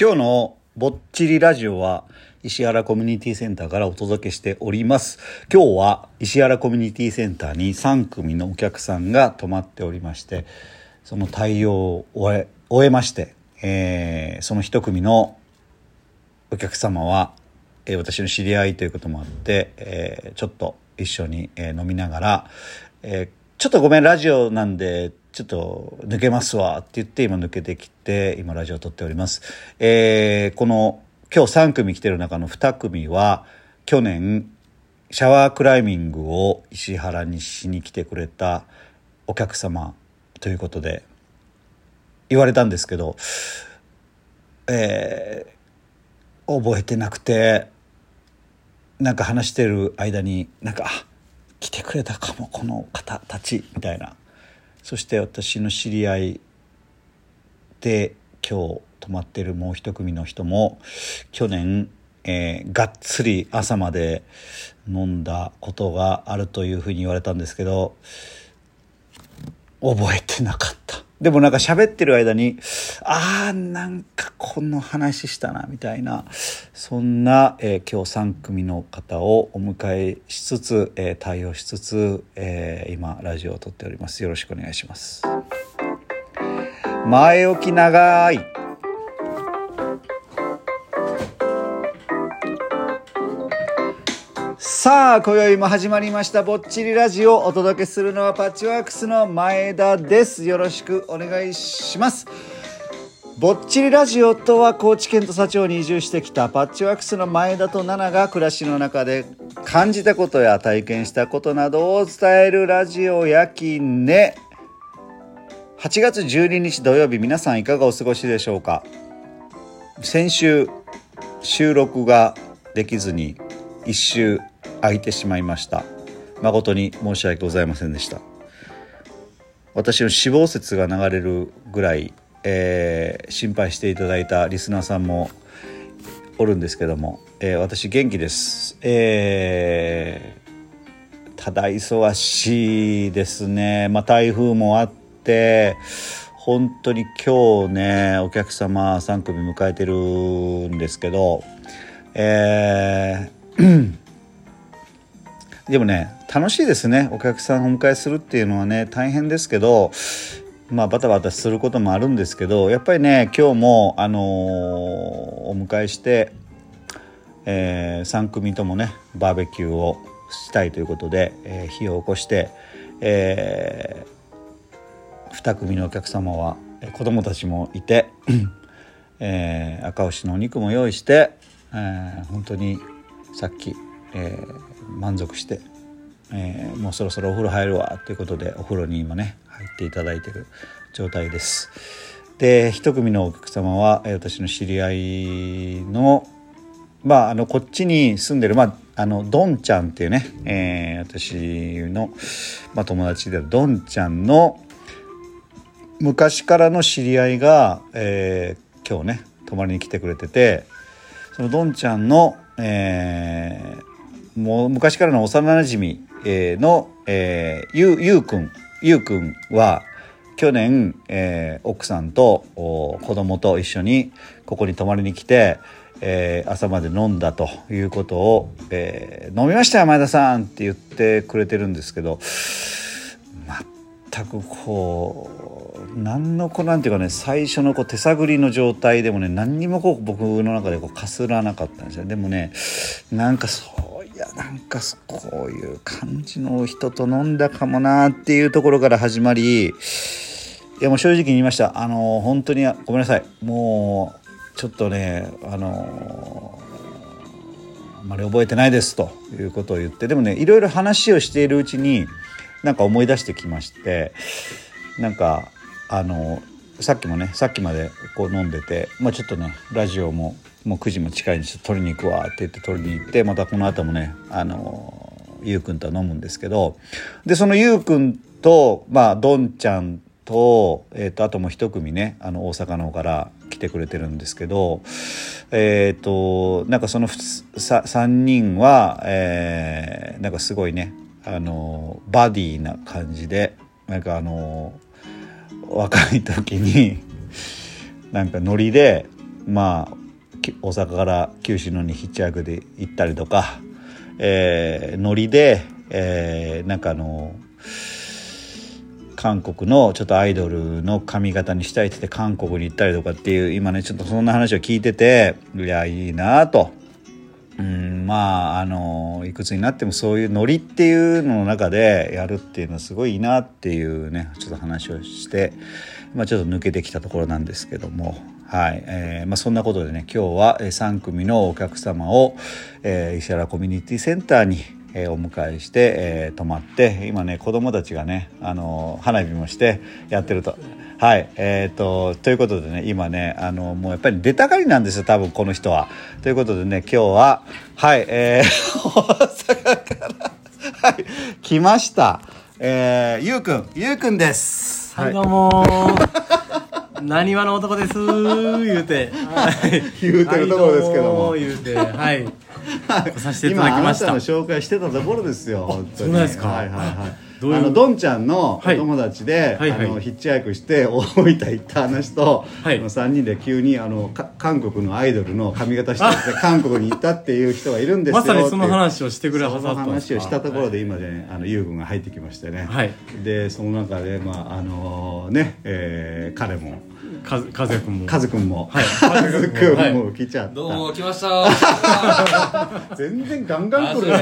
今日のぼっちりラジオは石原コミュニティセンターからお届けしております。今日は石原コミュニティセンターに3組のお客さんが泊まっておりましてその対応を終え終えまして、えーその1組のお客様は、えー私の知り合いということもあって、えーちょっと一緒に、え飲みながら、えーちょっとごめんラジオなんでちょっと抜けますわって言って今抜けてきて今ラジオ撮っております、えーこの今日3組来てる中の2組は去年シャワークライミングを石原にしに来てくれたお客様ということで言われたんですけど、えー覚えてなくてなんか話してる間になんかあ来てくれたかもこの方たちみたいな。そして私の知り合いで今日泊まってるもう一組の人も去年、えーがっつり朝まで飲んだことがあるというふうに言われたんですけど覚えてなかった。でもなんか喋ってる間にあーなんかこの話したなみたいなそんな、えー今日3組の方をお迎えしつつ、えー対応しつつ、えー今ラジオを撮っております。よろしくお願いします。前置き長い。さあ今宵も始まりましたぼっちりラジオ。お届けするのはパッチワークスの前田です。よろしくお願いします。ぼっちりラジオとは高知県と佐町に移住してきたパッチワークスの前田と奈々が暮らしの中で感じたことや体験したことなどを伝えるラジオやきね。8月12日土曜日皆さんいかがお過ごしでしょうか？先週収録ができずに一周空いてしまいました。誠に申し訳ございませんでした。私の死亡説が流れるぐらい、えー心配していただいたリスナーさんもおるんですけども、えー私元気です。えーただ忙しいですね。まあ台風もあって本当に今日ねお客様3組迎えてるんですけどえーでもね楽しいですね。お客さんをお迎えするっていうのはね大変ですけどまあバタバタすることもあるんですけどやっぱりね今日もあのーお迎えして、え3組ともねバーベキューをしたいということで、えー火を起こして、え2組のお客様はえ子供たちもいて、えー赤牛のお肉も用意して、えー本当にさっき、えー満足して、えーもうそろそろお風呂入るわということでお風呂に今ね入っていただいてる状態です。で一組のお客様は、私の知り合いのまああのこっちに住んでるまああのドンちゃんっていうね、えー私の、まあ、友達であるドンちゃんの昔からの知り合いが、えー今日ね泊まりに来てくれててそのどんちゃんの、えーもう昔からの幼なじみ、の、えー、ゆゆうくんゆうくんは去年、えー奥さんとお子供と一緒にここに泊まりに来て、えー朝まで飲んだということを、えー飲みましたよ前田さん」って言ってくれてるんですけど全くこう何のこうなんていうかね最初のこう手探りの状態でもね何にもこう僕の中でこうかすらなかったんですよ。でもねなんかそういやなんかこういう感じの人と飲んだかもなっていうところから始まりいやもう正直に言いました。あの本当にごめんなさい。もうちょっとねあのあまり覚えてないですということを言ってでもねいろいろ話をしているうちになんか思い出してきましてなんかあのさっきもねさっきまでこう飲んでて、まあ、ちょっとねラジオももう9時も近いんでちょっと取りに行くわって言って取りに行ってまたこの後もねあのゆうくんとは飲むんですけどでそのゆうくんとまあどんちゃんと,、えー、とあともう一組ねあの大阪の方から来てくれてるんですけどえっ、となんかそのさ3人は、えーなんかすごいねあのバディな感じでなんかあの若い時になんかノリでまあ大阪から九州のにヒッチハイクで行ったりとか、えー、ノリで、えー、なんかあの韓国のちょっとアイドルの髪型にしたいって言って韓国に行ったりとかっていう今ねちょっとそんな話を聞いてていやいいなと。まああのいくつになってもそういうノリっていうのの中でやるっていうのはすごいいいなっていうねちょっと話をして、まあ、ちょっと抜けてきたところなんですけどもはい。えーまあ、そんなことでね今日は3組のお客様を、えー、石原コミュニティセンターに、えー、お迎えして、えー、泊まって今ね子供たちがね、あのー、花火もしてやってると。はいえーと、ということでね今ねあのもうやっぱり出たがりなんですよ多分この人は。ということでね今日ははいえー、大阪からはい来ました、えー、ゆうくんゆうくんです。はい、どうもー。なにわの男ですー言うて、はい、言うてるところですけども。はいう言うて、はい。来させていた今あなだきました。たの。紹介してたところですよ本当に。そうですか。はいはいはいあのどんちゃんのおはい。友達で、はいはい。あのヒッチハイクして 大分行った話と、はい。あの3人で急にあのか韓国のアイドルの髪型してて 韓国に行ったっていう人がいるんですよまさにその話をしてくれはそのさったんですか話をしたところで今ね、あの優君が入ってきましてね、はい。でその中でまああのね、えー彼も。かず、かずやくんも。カズくんも、はいカズくんも来ちゃった、どうも来ました。全然ガンガン来る。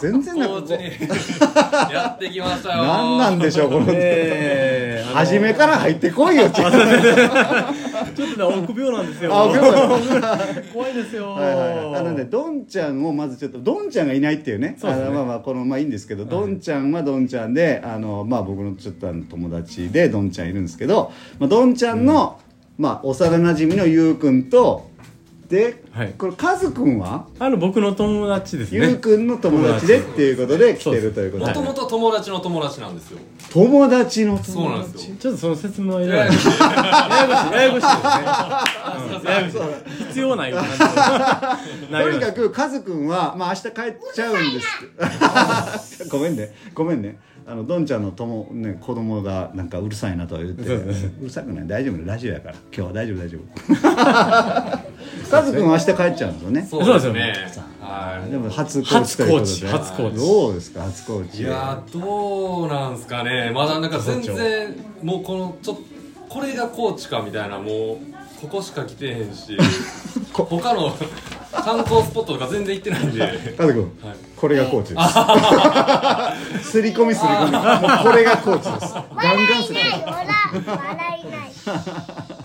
全然な やってきましたよ。何なんでしょうこの、え。ー、初めから入ってこいよ。ちょっとちょっとね、臆病なんですよ。怖いですよ。はいはいはい。あのねどんちゃんをまずちょっとどんちゃんがいないっていうね。そうですね。まあまあこのまあいいんですけど、どんちゃんはどんちゃんであのまあ僕のちょっとあの友達でどんちゃんいるんですけど、まあ、どんちゃんの、まあ幼馴染のゆうくんとで、はい。これカズくんは？あの、僕の友達ですゆうね。くんの友達でっていうことで来てるということで。もともと友達の友達なんですよ。友達の友達？そうなんですよ。ちょっとその説明はいらない。ややこしい。ややこしいですね。うん。ややこしい。必要ないとにかくカズくんは、まあ、明日帰っちゃうんです ごめんね。ごめんね。あのどんちゃんの友、ね、子供がなんかうるさいなとは言って。うるさくない？大丈夫ラジオやから。今日は大丈夫大丈夫カズくんは明日帰っちゃうんですよね。そうですね。はでも初コーチということで。初コーチ。初コーチ。どうですか初コーい。チ。いやーどうなんすかね。まだなんか全然もうこのちょっとこれがコーチかみたいなもうここしか来てへんし、他の観光スポットとか全然行ってないんで。カズくん、はい。これがコーチです。すり込みすり込み。もうこれがコーチです。ガンガンすり込み笑いない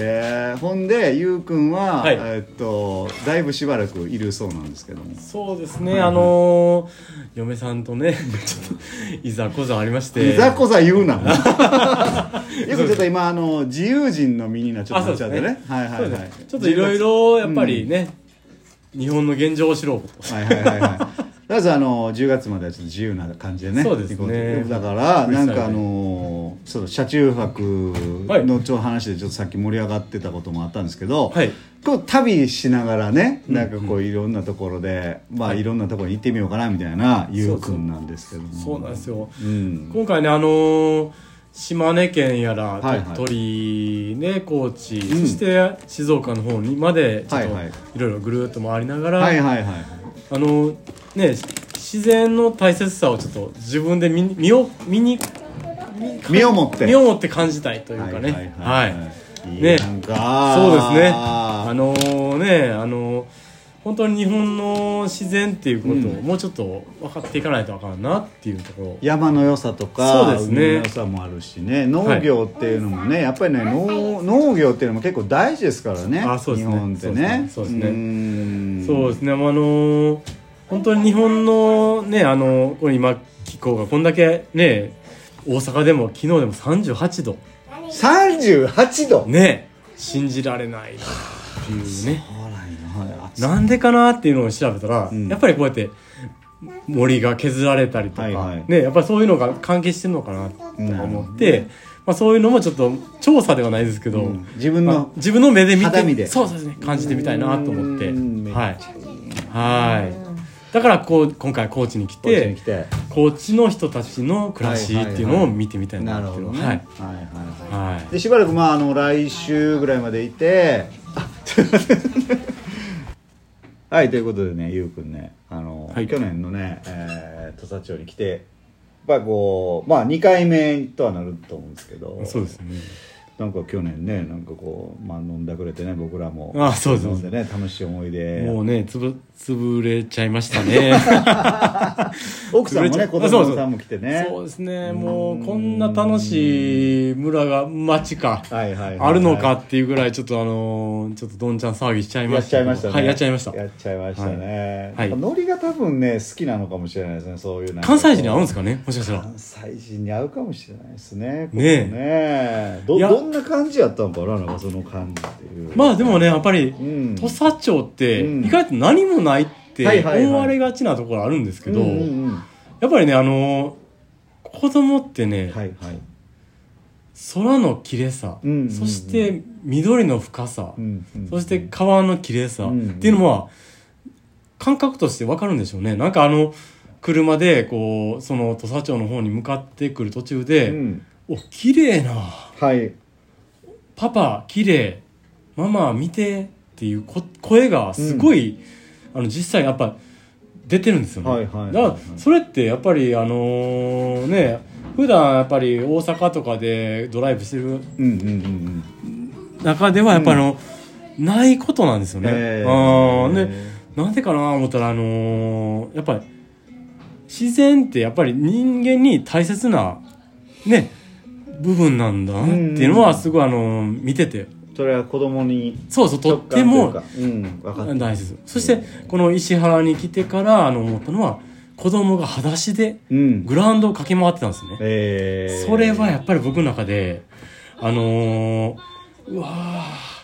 えー、ほんでゆうくんは、はい。えっとだいぶしばらくいるそうなんですけども。そうですね、あのー、嫁さんとね、ちょっと、いざこざありまして。いざこざ言うな。よくちょっと今あの自由人の身になっちゃっあ、そうですてね。ね。はいはいはい。ちょっといろいろ、やっぱりね、日本の現状を知ろうと。はいはいはいはいとりあえずあの10月まではちょっと自由な感じでねそうですね。だからなんかあのそう車中泊のちょ話でちょっとさっき盛り上がってたこともあったんですけど、はい。こう旅しながらねなんかこういろんなところで、まあい。ろんなところに行ってみようかなみたいなゆうくんなんですけども。そうなんですよ。うん。今回ね、あのー、島根県やらはいはい。鳥取ね高知、ん。そして静岡の方にまでちょっとはいはい。いろいろぐるっと回りながら、はいはいはいあのね自然の大切さをちょっと自分で見身を見に身をもって。身をもって感じたいというかね。はいいいね。そうですね。あのねあの本当に日本の自然っていうことをもうちょっと分かっていかないとあかんなっていうところ、山の良さとかそうですね。海の良さもあるしね。農業っていうのもね、やっぱりね農農業っていうのも結構大事ですからね。あそうですね。日本ってね。そうですね。そうですね。ん。そうですね、あの本当に日本のね、あの今気候がこんだけね、大阪でも昨日でも38度。38度？ね、信じられないなっていうね。なんでかなっていうのを調べたら、ん。やっぱりこうやって森が削られたりとか、はいはい。ね、やっぱりそういうのが関係してるのかなと思って、まあ、そういうのもちょっと調査ではないですけど、うん。自分まあの自分の目で見てそうですね感じてみたいなと思って。はい。はいだからこう今回高知に来て高知の人たちの暮らしっていうのを見てみたいななるほどね。っていうのははいはいはい。でしばらくまああの来週ぐらいまでいて はいということでねゆうくんねあの、はい。去年のね、えー、土佐町に来てやっぱこうまあ2回目とはなると思うんですけど。そうですねなんか去年ねなんかこう、まあ、飲んでくれてね僕らも。あそうです飲んでね楽しい思い出。もうねつぶ潰れちゃいましたね。奥さんもね子供さんも来てね。そうですね。もうこんな楽しい村が町か。あるのかっていうぐらいちょっとあのーちょっとどんちゃん騒ぎしちゃいやっましたけど。ちゃいましたね。はいやっちゃいました。やっちゃいましたね、はい。ノリが多分ね好きなのかもしれないですねそういう関西人に合うんですかねもしかしたら。関西人に合うかもしれないですねねね。どどんな感じやったのかななんかその感じっていう。まあでもねやっぱりうん。土佐町ってうん。意外と何もないってはいはいはい。思われがちなところあるんですけど、うんうんうん。やっぱりねあのー子供ってね、はいはい。空の綺麗さ、うんうんうん。そして緑の深さ、うんうんそして川の綺麗さうんっていうのは感覚として分かるんでしょうね。なんかあの車でこうその土佐町の方に向かってくる途中で、うん。お綺麗な。はいパパ綺麗ママ見てっていうこ声がすごい、あの実際やっぱ出てるんですよね、はいはいはいはい。だからそれってやっぱりあのーね普段やっぱり大阪とかでドライブしてるうんうんうんうん。中ではやっぱりあの、ないことなんですよね、へーあーねなんでかな思ったらあのーやっぱり自然ってやっぱり人間に大切なね部分なんだなっていうのはすごいあのー見てて。それは子供にそうそうとっても直感というか。うん分かって大切。そしてこの石原に来てからあの思ったのは子供が裸足でうん。グラウンドを駆け回ってたんですね、えー、それはやっぱり僕の中であのーうわー